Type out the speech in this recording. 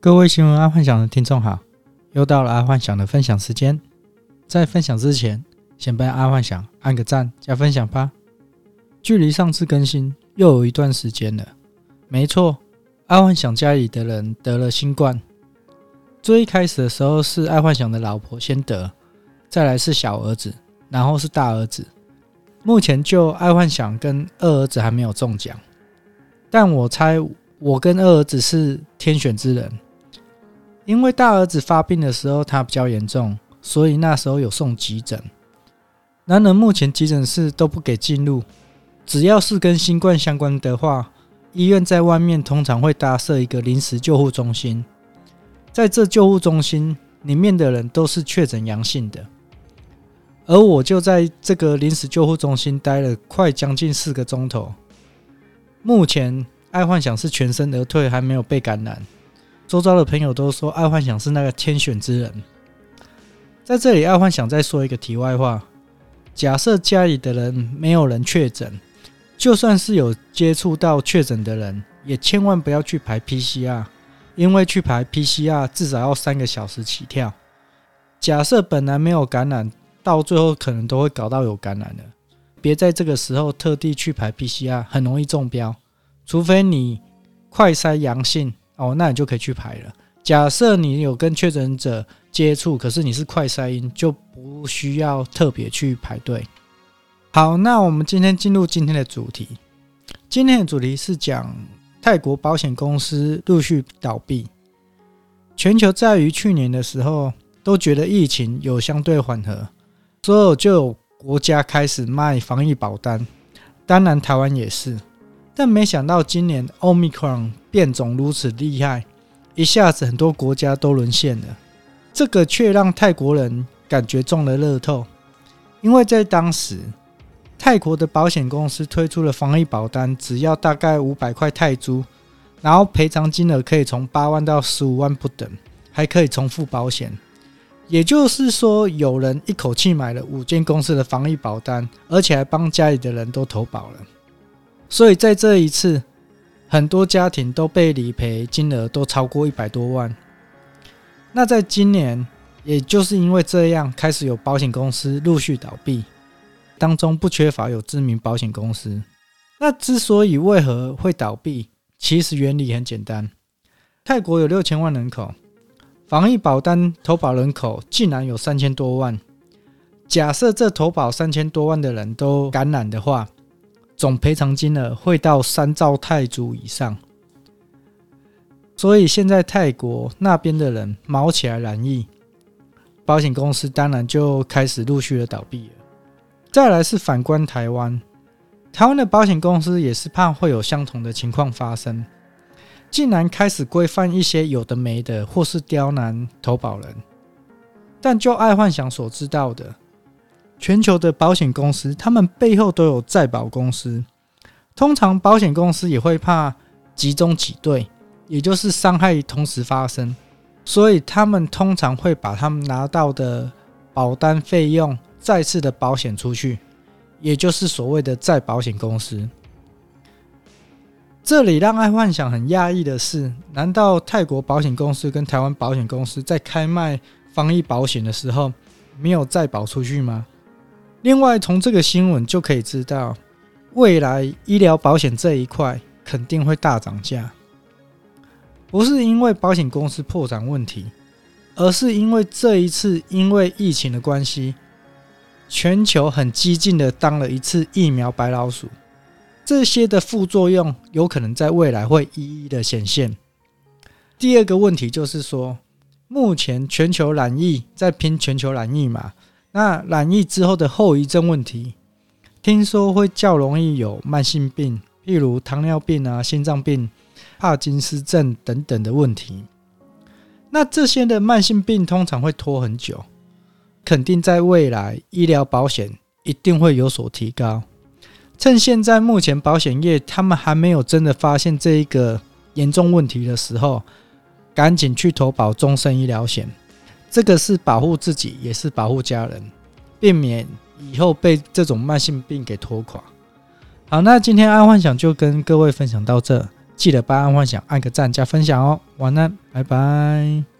各位新闻爱幻想的听众好，又到了爱幻想的分享时间。在分享之前，先帮爱幻想按个赞加分享吧。距离上次更新又有一段时间了。没错，爱幻想家里的人得了新冠。最一开始的时候是爱幻想的老婆先得，再来是小儿子，然后是大儿子。目前就爱幻想跟二儿子还没有中奖，但我猜我跟二儿子是天选之人。因为大儿子发病的时候他比较严重，所以那时候有送急诊。然而目前急诊室都不给进入，只要是跟新冠相关的话，医院在外面通常会搭设一个临时救护中心。在这救护中心里面的人都是确诊阳性的，而我就在这个临时救护中心待了快将近四个钟头。目前爱幻想是全身而退，还没有被感染。周遭的朋友都说，爱幻想是那个天选之人。在这里，爱幻想再说一个题外话：假设家里的人没有人确诊，就算是有接触到确诊的人，也千万不要去排 PCR，因为去排 PCR 至少要三个小时起跳。假设本来没有感染，到最后可能都会搞到有感染的。别在这个时候特地去排 PCR，很容易中标。除非你快筛阳性。哦，那你就可以去排了。假设你有跟确诊者接触，可是你是快筛阴，就不需要特别去排队。好，那我们今天进入今天的主题。今天的主题是讲泰国保险公司陆续倒闭。全球在于去年的时候都觉得疫情有相对缓和，所以就有国家开始卖防疫保单，当然台湾也是。但没想到今年 Omicron 变种如此厉害，一下子很多国家都沦陷了。这个却让泰国人感觉中了乐透，因为在当时，泰国的保险公司推出了防疫保单，只要大概五百块泰铢，然后赔偿金额可以从八万到十五万不等，还可以重复保险。也就是说，有人一口气买了五间公司的防疫保单，而且还帮家里的人都投保了。所以在这一次，很多家庭都被理赔金额都超过一百多万。那在今年，也就是因为这样，开始有保险公司陆续倒闭，当中不缺乏有知名保险公司。那之所以为何会倒闭，其实原理很简单。泰国有六千万人口，防疫保单投保人口竟然有三千多万。假设这投保三千多万的人都感染的话，总赔偿金额会到三兆泰铢以上，所以现在泰国那边的人毛起来染疫，保险公司当然就开始陆续的倒闭了。再来是反观台湾，台湾的保险公司也是怕会有相同的情况发生，竟然开始规范一些有的没的，或是刁难投保人。但就爱幻想所知道的。全球的保险公司，他们背后都有再保公司。通常保险公司也会怕集中挤兑，也就是伤害同时发生，所以他们通常会把他们拿到的保单费用再次的保险出去，也就是所谓的再保险公司。这里让爱幻想很讶异的是，难道泰国保险公司跟台湾保险公司在开卖防疫保险的时候没有再保出去吗？另外，从这个新闻就可以知道，未来医疗保险这一块肯定会大涨价，不是因为保险公司破产问题，而是因为这一次因为疫情的关系，全球很激进的当了一次疫苗白老鼠，这些的副作用有可能在未来会一一的显现。第二个问题就是说，目前全球染疫在拼全球染疫嘛。那染疫之后的后遗症问题，听说会较容易有慢性病，譬如糖尿病啊、心脏病、帕金斯症等等的问题。那这些的慢性病通常会拖很久，肯定在未来医疗保险一定会有所提高。趁现在目前保险业他们还没有真的发现这一个严重问题的时候，赶紧去投保终身医疗险。这个是保护自己，也是保护家人，避免以后被这种慢性病给拖垮。好，那今天爱幻想就跟各位分享到这，记得帮阿幻想按个赞加分享哦。晚安，拜拜。